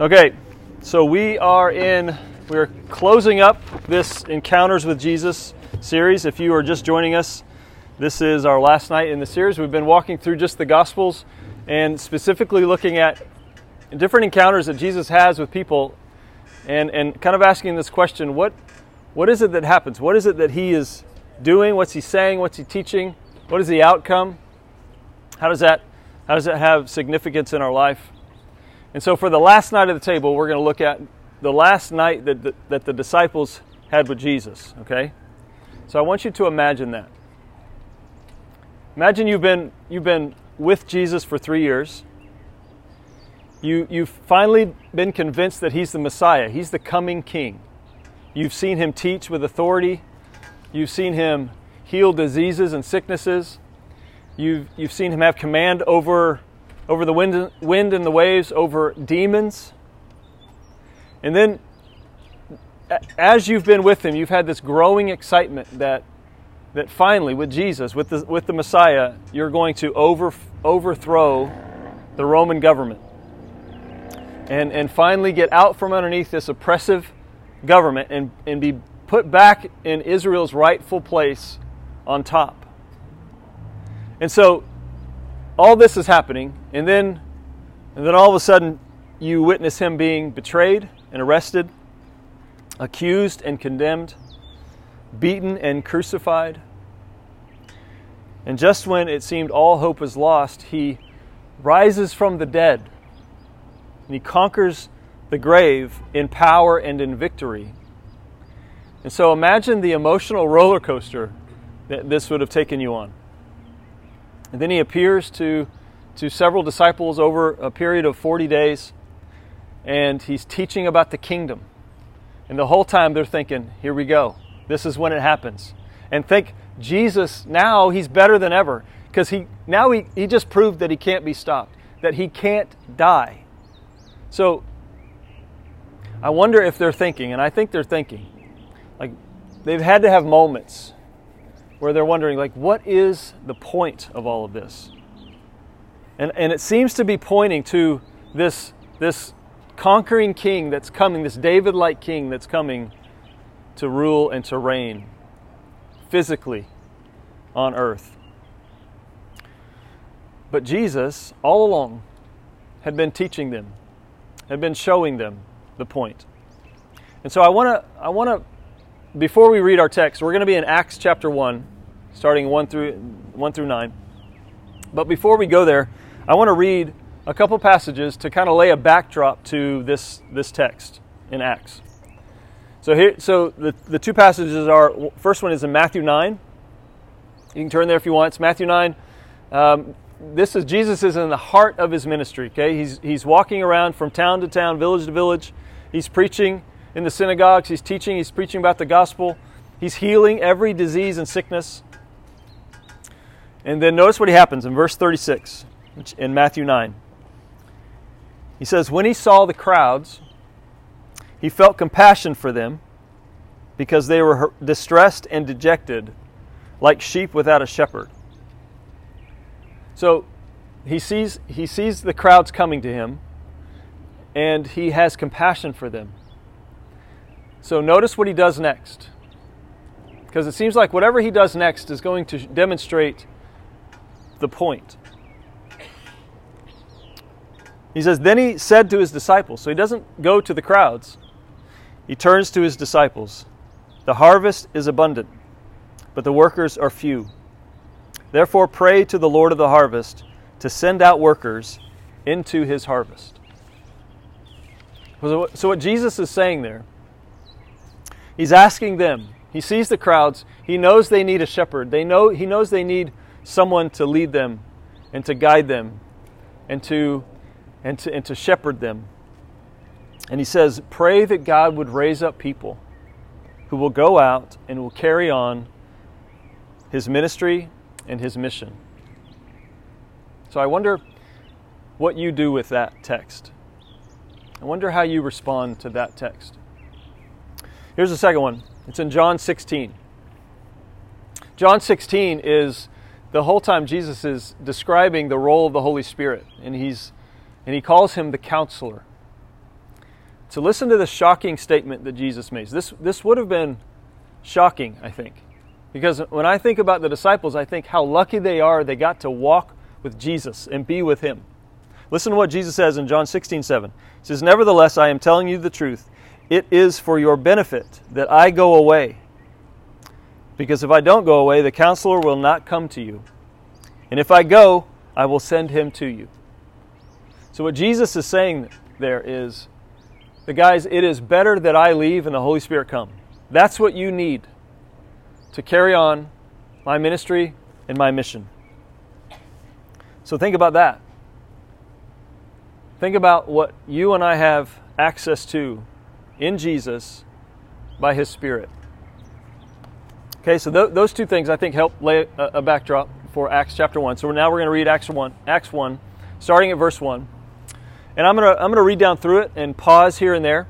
Okay, so we are in, we are closing up this Encounters with Jesus series. If you are just joining us, this is our last night in the series. We've been walking through just the Gospels and specifically looking at different encounters that Jesus has with people and, and kind of asking this question what, what is it that happens? What is it that he is doing? What's he saying? What's he teaching? What is the outcome? How does that, how does that have significance in our life? And so, for the last night of the table, we're going to look at the last night that the, that the disciples had with Jesus, okay? So, I want you to imagine that. Imagine you've been, you've been with Jesus for three years. You, you've finally been convinced that he's the Messiah, he's the coming king. You've seen him teach with authority, you've seen him heal diseases and sicknesses, you've, you've seen him have command over over the wind, wind and the waves, over demons. And then, as you've been with him, you've had this growing excitement that, that finally, with Jesus, with the, with the Messiah, you're going to over, overthrow the Roman government. And, and finally get out from underneath this oppressive government and, and be put back in Israel's rightful place on top. And so all this is happening, and then, and then all of a sudden, you witness him being betrayed and arrested, accused and condemned, beaten and crucified. And just when it seemed all hope was lost, he rises from the dead and he conquers the grave in power and in victory. And so imagine the emotional roller coaster that this would have taken you on. And then he appears to, to several disciples over a period of 40 days, and he's teaching about the kingdom. And the whole time they're thinking, here we go. This is when it happens. And think Jesus now he's better than ever because he now he, he just proved that he can't be stopped, that he can't die. So I wonder if they're thinking, and I think they're thinking, like they've had to have moments where they're wondering, like, what is the point of all of this? And, and it seems to be pointing to this, this conquering king that's coming, this David like king that's coming to rule and to reign physically on earth. But Jesus, all along, had been teaching them, had been showing them the point. And so I want to I want to before we read our text, we're going to be in Acts chapter 1, starting 1 through, 1 through 9. But before we go there, I want to read a couple passages to kind of lay a backdrop to this, this text in Acts. So here, so the, the two passages are first one is in Matthew 9. You can turn there if you want. It's Matthew 9. Um, this is Jesus is in the heart of his ministry. Okay, he's he's walking around from town to town, village to village. He's preaching in the synagogues, he's teaching, he's preaching about the gospel, he's healing every disease and sickness. And then notice what he happens in verse 36 in Matthew 9. He says, When he saw the crowds, he felt compassion for them because they were distressed and dejected like sheep without a shepherd. So he sees, he sees the crowds coming to him and he has compassion for them. So notice what he does next. Because it seems like whatever he does next is going to demonstrate the point. He says, Then he said to his disciples, so he doesn't go to the crowds, he turns to his disciples The harvest is abundant, but the workers are few. Therefore, pray to the Lord of the harvest to send out workers into his harvest. So, what Jesus is saying there He's asking them. He sees the crowds. He knows they need a shepherd. They know, he knows they need someone to lead them and to guide them and to, and to, and to shepherd them. And he says, Pray that God would raise up people who will go out and will carry on his ministry and his mission. So I wonder what you do with that text. I wonder how you respond to that text. Here's the second one it's in John 16. John 16 is the whole time Jesus is describing the role of the Holy Spirit, and, he's, and he calls him the counselor. to listen to the shocking statement that Jesus makes. This, this would have been shocking, I think. Because when I think about the disciples, I think how lucky they are they got to walk with Jesus and be with him. Listen to what Jesus says in John 16, 7. He says, Nevertheless, I am telling you the truth. It is for your benefit that I go away. Because if I don't go away, the counselor will not come to you. And if I go, I will send him to you. So, what Jesus is saying there is, the guys, it is better that I leave and the Holy Spirit come. That's what you need to carry on my ministry and my mission. So think about that. Think about what you and I have access to in Jesus by His Spirit. Okay, so th- those two things I think help lay a, a backdrop for Acts chapter 1. So now we're going to read Acts 1, Acts 1, starting at verse 1. And I'm going to I'm going to read down through it and pause here and there.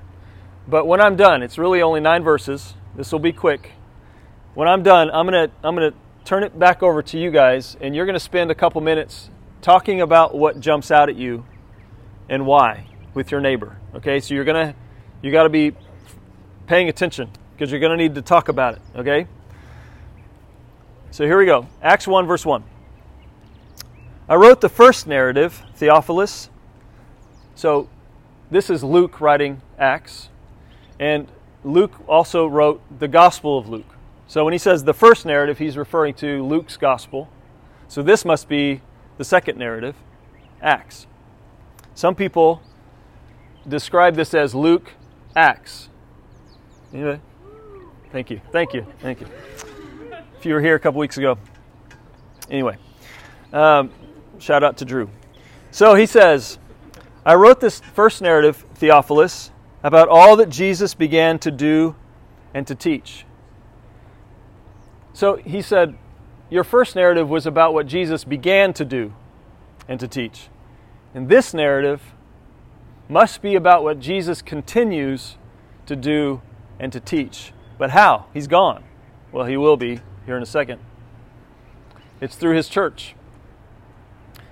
But when I'm done, it's really only 9 verses. This will be quick. When I'm done, I'm going to I'm going to turn it back over to you guys and you're going to spend a couple minutes talking about what jumps out at you and why with your neighbor. Okay? So you're going to you got to be paying attention because you're going to need to talk about it, okay? So here we go. Acts 1 verse 1. I wrote the first narrative, Theophilus. So this is Luke writing Acts. And Luke also wrote the Gospel of Luke. So when he says the first narrative, he's referring to Luke's Gospel. So this must be the second narrative, Acts. Some people describe this as Luke Acts. Anyway, thank you, thank you, thank you. If you were here a couple weeks ago. Anyway, um, shout out to Drew. So he says, I wrote this first narrative, Theophilus, about all that Jesus began to do and to teach. So he said, Your first narrative was about what Jesus began to do and to teach. And this narrative must be about what Jesus continues to do and to teach. But how? He's gone. Well, he will be here in a second. It's through his church.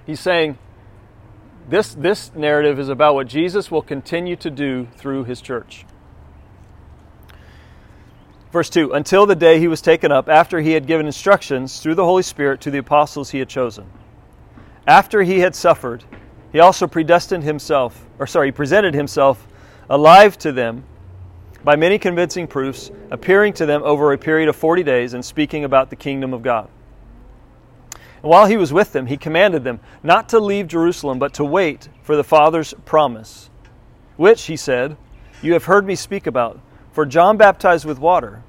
He's saying this, this narrative is about what Jesus will continue to do through his church. Verse 2 Until the day he was taken up, after he had given instructions through the Holy Spirit to the apostles he had chosen. After he had suffered, he also predestined himself, or sorry, he presented himself alive to them by many convincing proofs, appearing to them over a period of 40 days and speaking about the kingdom of God. And while he was with them, he commanded them not to leave Jerusalem, but to wait for the Father's promise, which, he said, you have heard me speak about. For John baptized with water,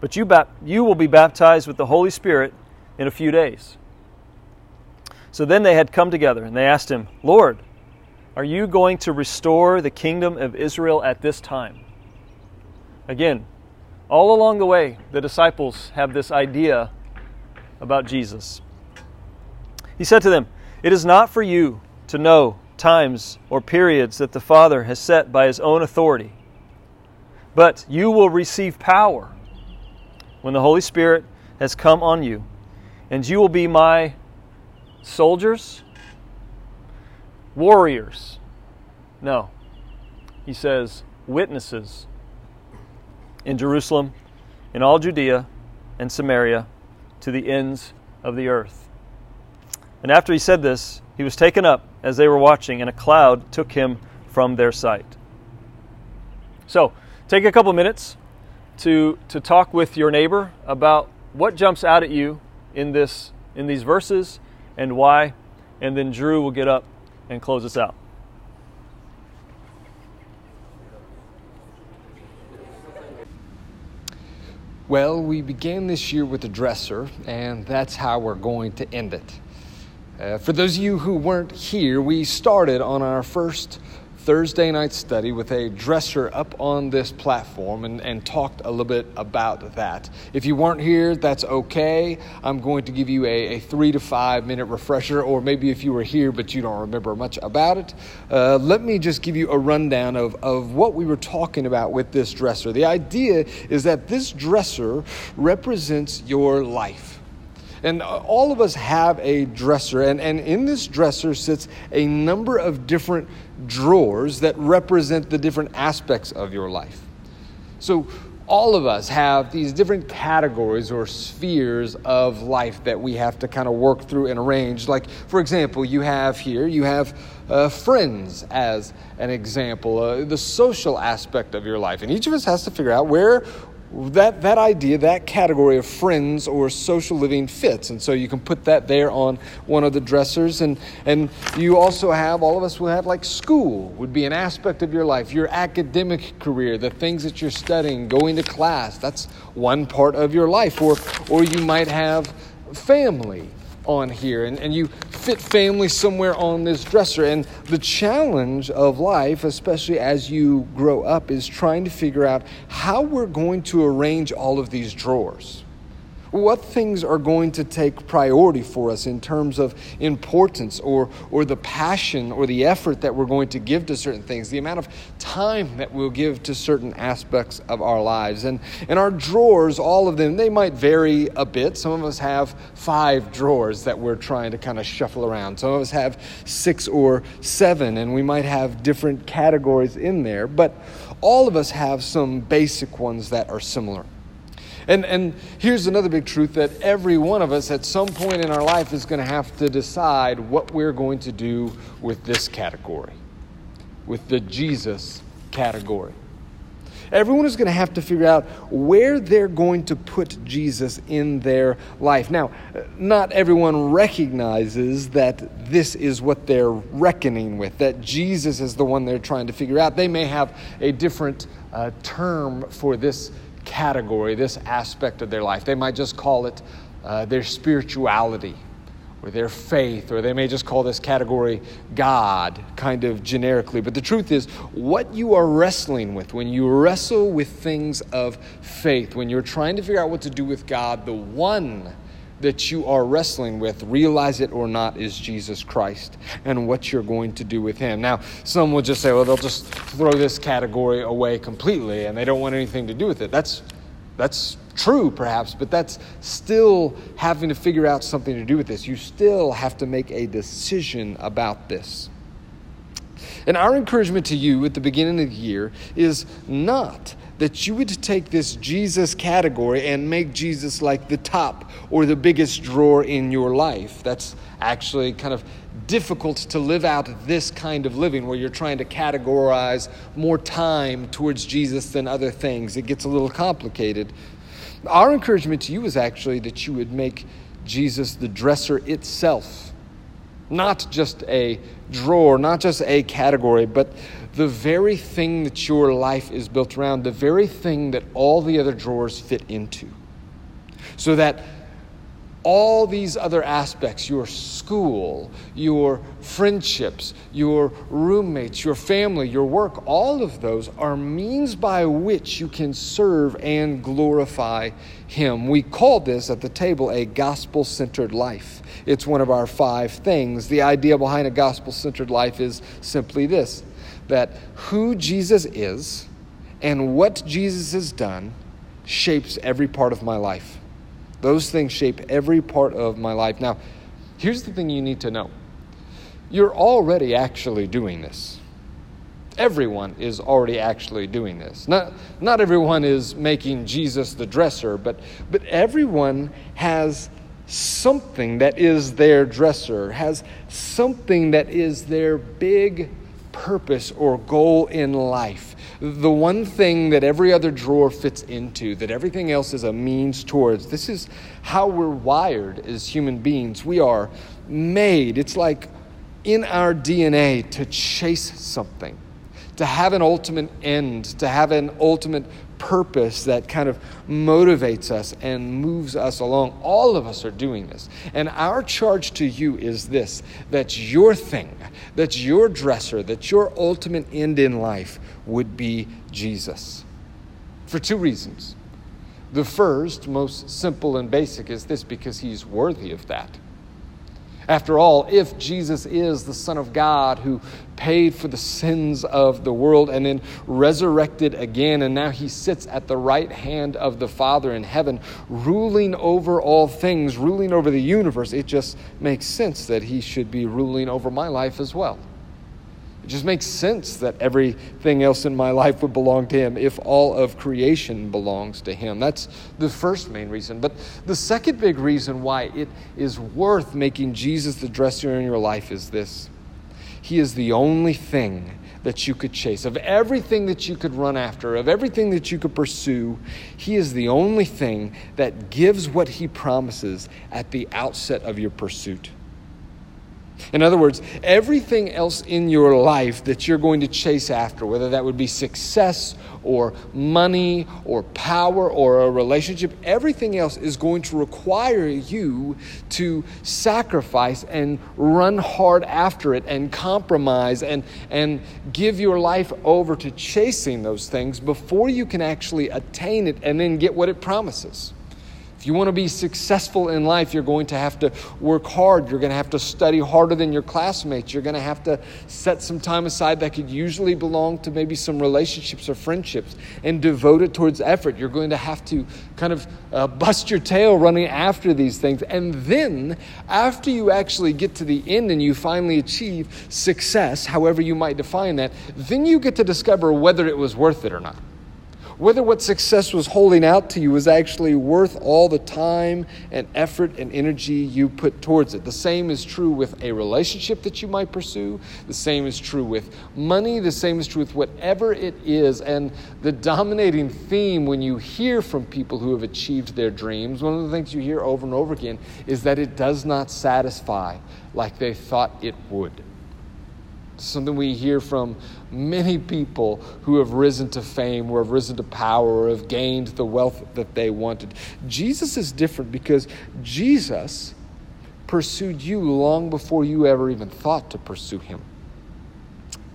but you, bap- you will be baptized with the Holy Spirit in a few days. So then they had come together, and they asked him, Lord, are you going to restore the kingdom of Israel at this time? Again, all along the way, the disciples have this idea about Jesus. He said to them, It is not for you to know times or periods that the Father has set by his own authority, but you will receive power when the Holy Spirit has come on you, and you will be my soldiers, warriors. No. He says, witnesses in Jerusalem, in all Judea and Samaria, to the ends of the earth. And after he said this, he was taken up as they were watching, and a cloud took him from their sight. So, take a couple minutes to, to talk with your neighbor about what jumps out at you in, this, in these verses and why, and then Drew will get up and close us out. Well, we began this year with a dresser, and that's how we're going to end it. Uh, for those of you who weren't here, we started on our first Thursday night study with a dresser up on this platform and, and talked a little bit about that. If you weren't here, that's okay. I'm going to give you a, a three to five minute refresher, or maybe if you were here but you don't remember much about it, uh, let me just give you a rundown of, of what we were talking about with this dresser. The idea is that this dresser represents your life. And all of us have a dresser, and, and in this dresser sits a number of different drawers that represent the different aspects of your life. So, all of us have these different categories or spheres of life that we have to kind of work through and arrange. Like, for example, you have here, you have uh, friends as an example, uh, the social aspect of your life. And each of us has to figure out where that, that idea, that category of friends or social living fits. And so you can put that there on one of the dressers. And, and you also have, all of us will have like school would be an aspect of your life, your academic career, the things that you're studying, going to class. That's one part of your life. Or, or you might have family on here and, and you fit family somewhere on this dresser. And the challenge of life, especially as you grow up, is trying to figure out how we're going to arrange all of these drawers what things are going to take priority for us in terms of importance or, or the passion or the effort that we're going to give to certain things, the amount of time that we'll give to certain aspects of our lives. And, and our drawers, all of them, they might vary a bit. Some of us have five drawers that we're trying to kind of shuffle around, some of us have six or seven, and we might have different categories in there. But all of us have some basic ones that are similar. And, and here's another big truth that every one of us at some point in our life is going to have to decide what we're going to do with this category, with the Jesus category. Everyone is going to have to figure out where they're going to put Jesus in their life. Now, not everyone recognizes that this is what they're reckoning with, that Jesus is the one they're trying to figure out. They may have a different uh, term for this category, this aspect of their life. They might just call it uh, their spirituality or their faith, or they may just call this category God, kind of generically. But the truth is, what you are wrestling with, when you wrestle with things of faith, when you're trying to figure out what to do with God, the one that you are wrestling with, realize it or not, is Jesus Christ and what you're going to do with him. Now, some will just say, well, they'll just throw this category away completely and they don't want anything to do with it. That's, that's true, perhaps, but that's still having to figure out something to do with this. You still have to make a decision about this. And our encouragement to you at the beginning of the year is not that you would take this Jesus category and make Jesus like the top or the biggest drawer in your life. That's actually kind of difficult to live out this kind of living where you're trying to categorize more time towards Jesus than other things. It gets a little complicated. Our encouragement to you is actually that you would make Jesus the dresser itself, not just a drawer, not just a category, but the very thing that your life is built around, the very thing that all the other drawers fit into. So that all these other aspects your school, your friendships, your roommates, your family, your work all of those are means by which you can serve and glorify Him. We call this at the table a gospel centered life. It's one of our five things. The idea behind a gospel centered life is simply this that who Jesus is and what Jesus has done shapes every part of my life. Those things shape every part of my life. Now, here's the thing you need to know you're already actually doing this. Everyone is already actually doing this. Not, not everyone is making Jesus the dresser, but, but everyone has something that is their dresser, has something that is their big purpose or goal in life. The one thing that every other drawer fits into, that everything else is a means towards. This is how we're wired as human beings. We are made, it's like in our DNA to chase something, to have an ultimate end, to have an ultimate purpose that kind of motivates us and moves us along. All of us are doing this. And our charge to you is this that your thing, that your dresser, that your ultimate end in life would be Jesus. For two reasons. The first, most simple and basic, is this because he's worthy of that. After all, if Jesus is the Son of God who paid for the sins of the world and then resurrected again, and now he sits at the right hand of the Father in heaven, ruling over all things, ruling over the universe, it just makes sense that he should be ruling over my life as well. It just makes sense that everything else in my life would belong to Him if all of creation belongs to Him. That's the first main reason. But the second big reason why it is worth making Jesus the dresser in your life is this He is the only thing that you could chase, of everything that you could run after, of everything that you could pursue, He is the only thing that gives what He promises at the outset of your pursuit. In other words, everything else in your life that you're going to chase after, whether that would be success or money or power or a relationship, everything else is going to require you to sacrifice and run hard after it and compromise and, and give your life over to chasing those things before you can actually attain it and then get what it promises. If you want to be successful in life, you're going to have to work hard. You're going to have to study harder than your classmates. You're going to have to set some time aside that could usually belong to maybe some relationships or friendships and devote it towards effort. You're going to have to kind of uh, bust your tail running after these things. And then, after you actually get to the end and you finally achieve success, however you might define that, then you get to discover whether it was worth it or not whether what success was holding out to you was actually worth all the time and effort and energy you put towards it. The same is true with a relationship that you might pursue, the same is true with money, the same is true with whatever it is. And the dominating theme when you hear from people who have achieved their dreams, one of the things you hear over and over again is that it does not satisfy like they thought it would something we hear from many people who have risen to fame, or have risen to power, or have gained the wealth that they wanted. Jesus is different because Jesus pursued you long before you ever even thought to pursue him.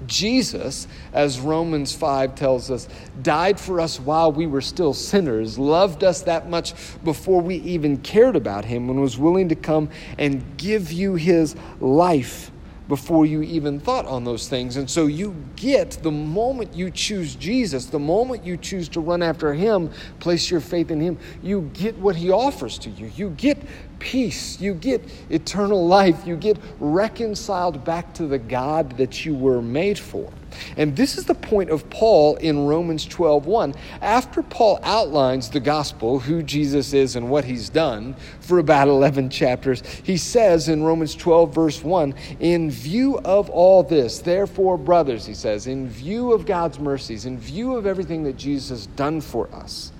Jesus, as Romans 5 tells us, died for us while we were still sinners, loved us that much before we even cared about him, and was willing to come and give you his life before you even thought on those things. And so you get the moment you choose Jesus, the moment you choose to run after Him, place your faith in Him, you get what He offers to you. You get peace, you get eternal life, you get reconciled back to the God that you were made for. And this is the point of Paul in Romans 12:1. After Paul outlines the gospel, who Jesus is and what he's done for about 11 chapters, he says in Romans 12 verse 1, "In view of all this, therefore brothers," he says, "in view of God's mercies, in view of everything that Jesus has done for us,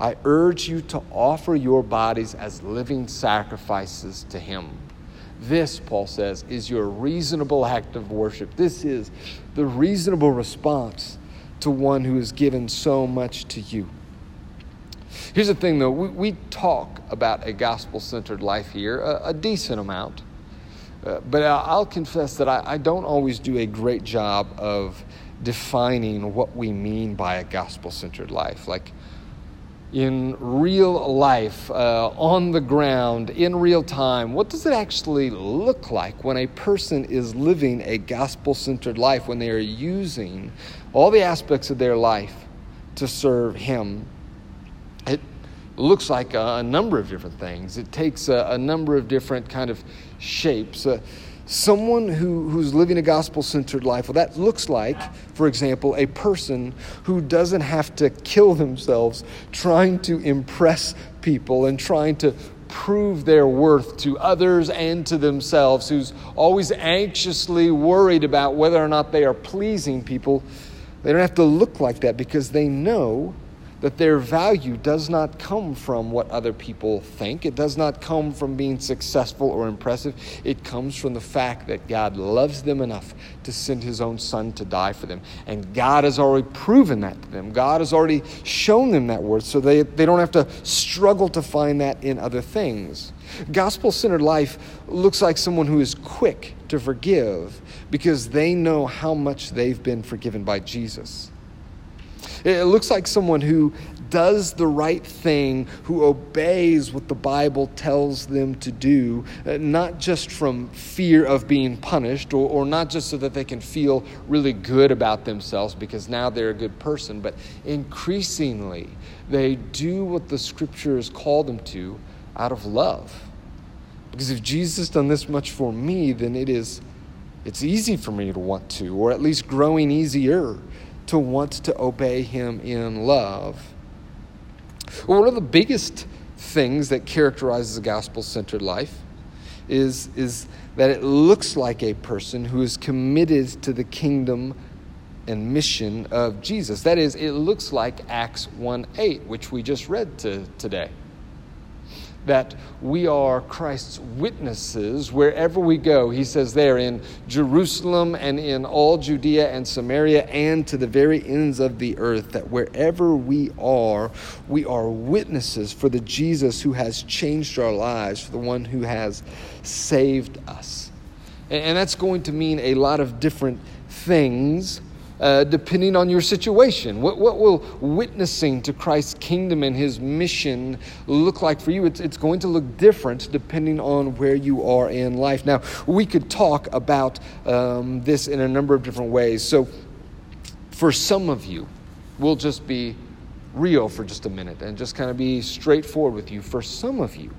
I urge you to offer your bodies as living sacrifices to him." This, Paul says, is your reasonable act of worship. This is the reasonable response to one who has given so much to you. Here's the thing, though we, we talk about a gospel centered life here, a, a decent amount. Uh, but I'll confess that I, I don't always do a great job of defining what we mean by a gospel centered life. Like, in real life, uh, on the ground, in real time, what does it actually look like when a person is living a gospel centered life, when they are using all the aspects of their life to serve Him? It looks like a, number of different things. It takes a, a, number of different kind of shapes. Uh, someone who, who's living a gospel centered life, well, that looks like, for example, a person who doesn't have to kill themselves trying to impress people and trying to prove their worth to others and to themselves, who's always anxiously worried about whether or not they are pleasing people. They don't have to look like that because they know that their value does not come from what other people think. It does not come from being successful or impressive. It comes from the fact that God loves them enough to send his own son to die for them. And God has already proven that to them. God has already shown them that worth, so they, they don't have to struggle to find that in other things. Gospel centered life looks like someone who is quick to forgive because they know how much they've been forgiven by Jesus. It looks like someone who does the right thing, who obeys what the Bible tells them to do, uh, not just from fear of being punished or, or not just so that they can feel really good about themselves because now they're a good person, but increasingly they do what the scriptures call them to out of love. Because if Jesus done this much for me, then it is it's easy for me to want to, or at least growing easier to want to obey him in love. Well, one of the biggest things that characterizes a gospel centered life is, is that it looks like a person who is committed to the kingdom and mission of Jesus. That is, it looks like Acts 1 8, which we just read to, today that we are Christ's witnesses wherever we go. He says there in Jerusalem and in all Judea and Samaria and to the very ends of the earth, that wherever we are, we are witnesses for the Jesus who has changed our lives, for the one who has saved us. And that's going to mean a lot of different things uh, depending on your situation. What, what will witnessing to Christ's kingdom and his mission look like for you? It's, it's going to look different depending on where you are in life. Now, we could talk about um, this in a number of different ways. So, for some of you, we'll just be real for just a minute and just kind of be straightforward with you. For some of you,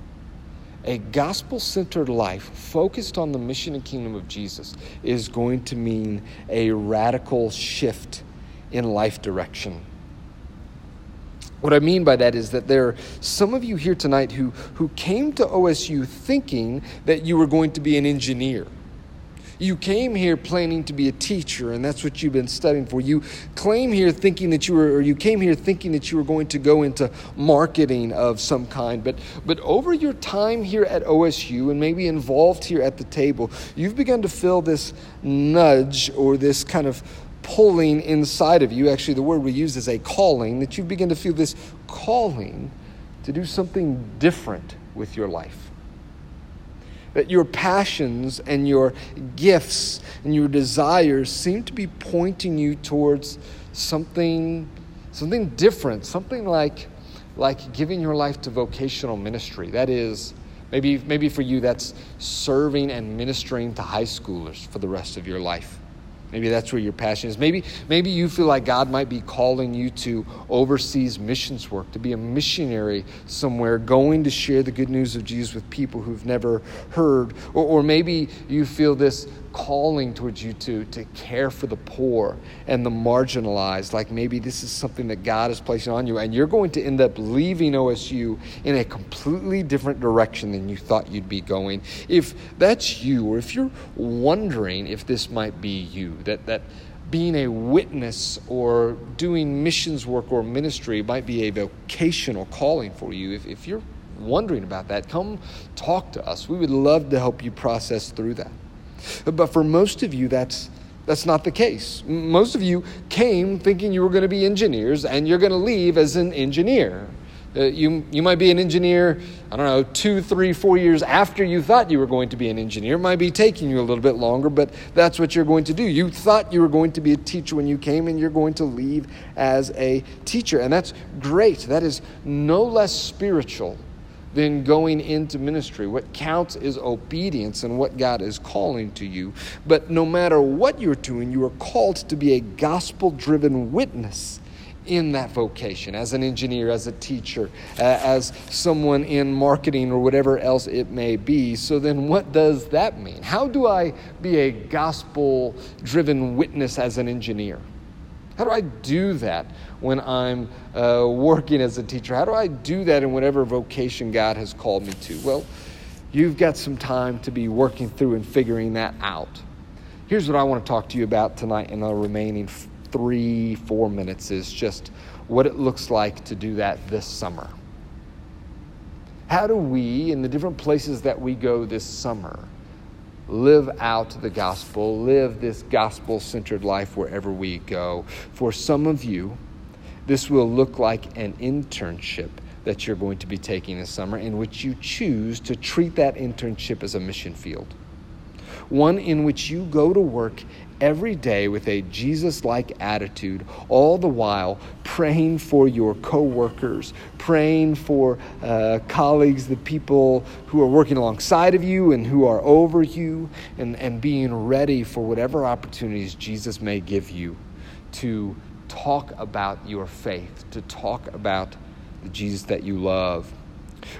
a gospel centered life focused on the mission and kingdom of Jesus is going to mean a radical shift in life direction. What I mean by that is that there are some of you here tonight who, who came to OSU thinking that you were going to be an engineer you came here planning to be a teacher, and that's what you've been studying for. You claim here thinking that you were, or you came here thinking that you were going to go into marketing of some kind. But, but over your time here at OSU and maybe involved here at the table, you've begun to feel this nudge or this kind of pulling inside of you. Actually, the word we use is a calling, that you begin to feel this calling to do something different with your life that your passions and your gifts and your desires seem to be pointing you towards something something different something like like giving your life to vocational ministry. That is maybe maybe for you that's serving and ministering to high schoolers for the rest of your life Maybe that's where your passion is. Maybe, maybe you feel like God might be calling you to overseas missions work, to be a missionary somewhere, going to share the good news of Jesus with people who've never heard. Or, or maybe you feel this calling towards you to, to care for the poor and the marginalized. Like maybe this is something that God is placing on you, and you're going to end up leaving OSU in a completely different direction than you thought you'd be going. If that's you, or if you're wondering if this might be you, that, that being a witness or doing missions work or ministry might be a vocational calling for you. If, if you're wondering about that, come talk to us. We would love to help you process through that. But for most of you, that's, that's not the case. Most of you came thinking you were going to be engineers and you're going to leave as an engineer. Uh, you, you might be an engineer, I don't know, two, three, four years after you thought you were going to be an engineer. It might be taking you a little bit longer, but that's what you're going to do. You thought you were going to be a teacher when you came, and you're going to leave as a teacher. And that's great. That is no less spiritual than going into ministry. What counts is obedience and what God is calling to you. But no matter what you're doing, you are called to be a gospel driven witness in that vocation as an engineer, as a teacher, uh, as someone in marketing or whatever else it may be. So, then what does that mean? How do I be a gospel driven witness as an engineer? How do I do that when I'm uh, working as a teacher? How do I do that in whatever vocation God has called me to? Well, you've got some time to be working through and figuring that out. Here's what I want to talk to you about tonight in the remaining three, four minutes is just what it looks like to do that this summer. How do we, in the different places that we go this summer, live out the gospel, live this gospel centered life wherever we go. For some of you, this will look like an internship that you're going to be taking this summer, in which you choose to treat that internship as a mission field. One in which you go to work every day with a Jesus like attitude, all the while praying for your coworkers, praying for uh, colleagues, the people who are working alongside of you and who are over you, and, and being ready for whatever opportunities Jesus may give you to talk about your faith, to talk about the Jesus that you love.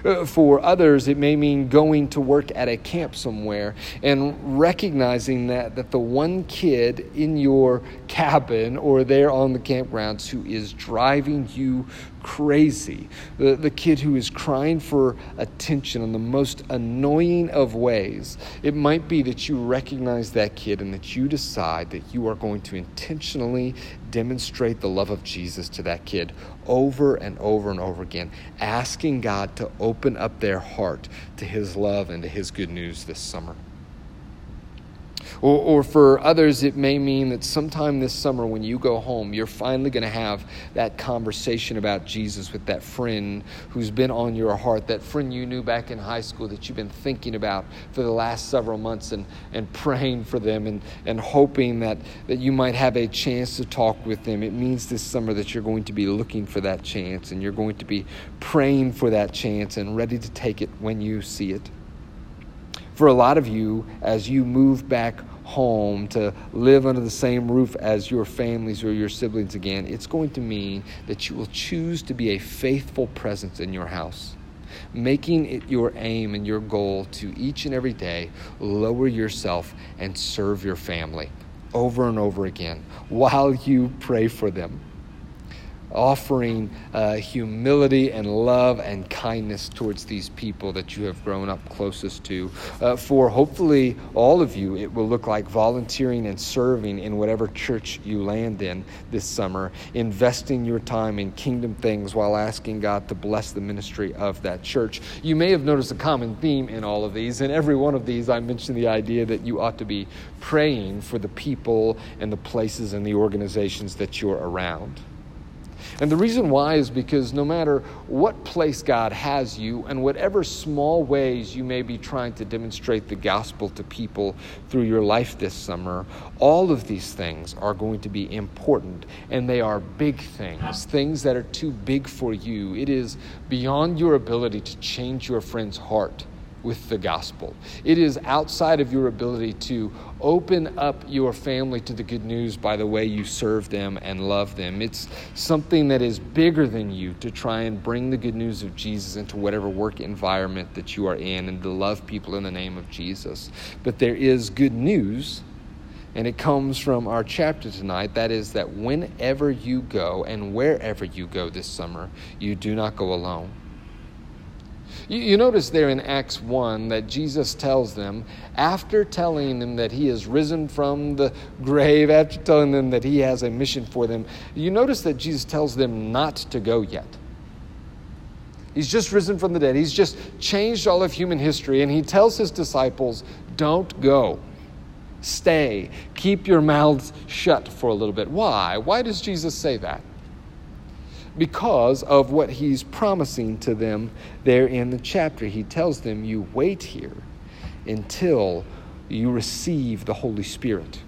Uh, for others, it may mean going to work at a camp somewhere and recognizing that, that the one kid in your cabin or there on the campgrounds who is driving you crazy, the, the kid who is crying for attention in the most annoying of ways, it might be that you recognize that kid and that you decide that you are going to intentionally demonstrate the love of Jesus to that kid over and over and over again, asking God to open up their heart to His love and to His good news this summer. Or, or for others, it may mean that sometime this summer when you go home, you're finally going to have that conversation about Jesus with that friend who's been on your heart, that friend you knew back in high school that you've been thinking about for the last several months and, and praying for them and, and hoping that, that you might have a chance to talk with them. It means this summer that you're going to be looking for that chance and you're going to be praying for that chance and ready to take it when you see it for a lot of you, as you move back home to live under the same roof as your families or your siblings again, it's going to mean that you will choose to be a faithful presence in your house. Making it your aim and your goal to each and every day lower yourself and serve your family over and over again while you pray for them offering uh, humility and love and kindness towards these people that you have grown up closest to. Uh, for hopefully all of you, it will look like volunteering and serving in whatever church you land in this summer, investing your time in kingdom things while asking God to bless the ministry of that church. You may have noticed a common theme in all of these. In every one of these, I mentioned the idea that you ought to be praying for the people and the places and the organizations that you're around. And the reason why is because no matter what place God has you, and whatever small ways you may be trying to demonstrate the gospel to people through your life this summer, all of these things are going to be important. And they are big things, things that are too big for you. It is beyond your ability to change your friend's heart with the gospel. It is outside of your ability to open up your family to the good news by the way you serve them and love them. It's something that is bigger than you to try and bring the good news of Jesus into whatever work environment that you are in and to love people in the name of Jesus. But there is good news. And it comes from our chapter tonight. That is, that whenever you go and wherever you go this summer, you do not go alone. You, you, notice there in Acts 1 that Jesus tells them, after telling them that he has risen from the grave, after telling them that he has a mission for them, you notice that Jesus tells them not to go yet. He's just risen from the dead. He's just changed all of human history, and he tells his disciples, don't go. Stay. Keep your mouths shut for a little bit. Why? Why does Jesus say that? Because of what he's promising to them there in the chapter. He tells them, You wait here until you receive the Holy Spirit.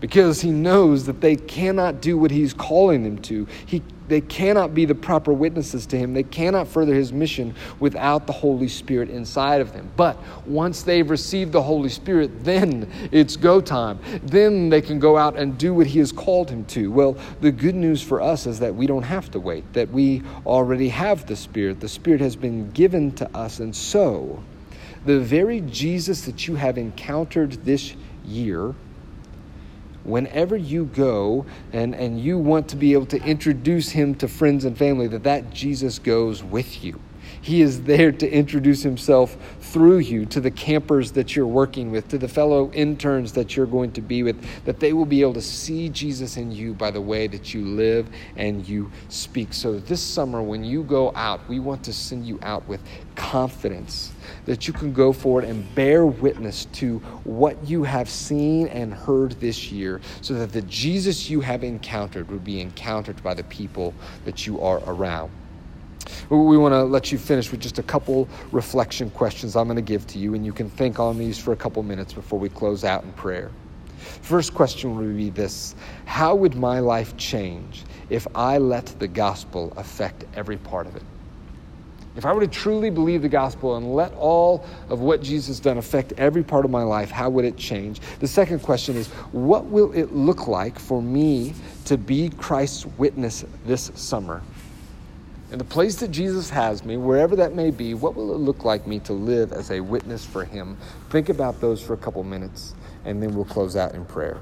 Because he knows that they cannot do what he's calling them to. He they cannot be the proper witnesses to him. They cannot further his mission without the Holy Spirit inside of them. But once they've received the Holy Spirit, then it's go time. Then they can go out and do what he has called him to. Well, the good news for us is that we don't have to wait, that we already have the Spirit. The Spirit has been given to us. And so, the very Jesus that you have encountered this year whenever you go and, and you want to be able to introduce him to friends and family, that that Jesus goes with you. He is there to introduce himself through you to the campers that you're working with, to the fellow interns that you're going to be with, that they will be able to see Jesus in you by the way that you live and you speak. So, this summer, when you go out, we want to send you out with confidence that you can go forward and bear witness to what you have seen and heard this year so that the Jesus you have encountered would be encountered by the people that you are around. We want to let you finish with just a couple reflection questions I'm going to give to you, and you can think on these for a couple minutes before we close out in prayer. First question would be this How would my life change if I let the gospel affect every part of it? If I were to truly believe the gospel and let all of what Jesus has done affect every part of my life, how would it change? The second question is what will it look like for me to be Christ's witness this summer? In the place that Jesus has me, wherever that may be, what will it look like me to live as a witness for him? Think about those for a couple minutes, and then we'll close out in prayer.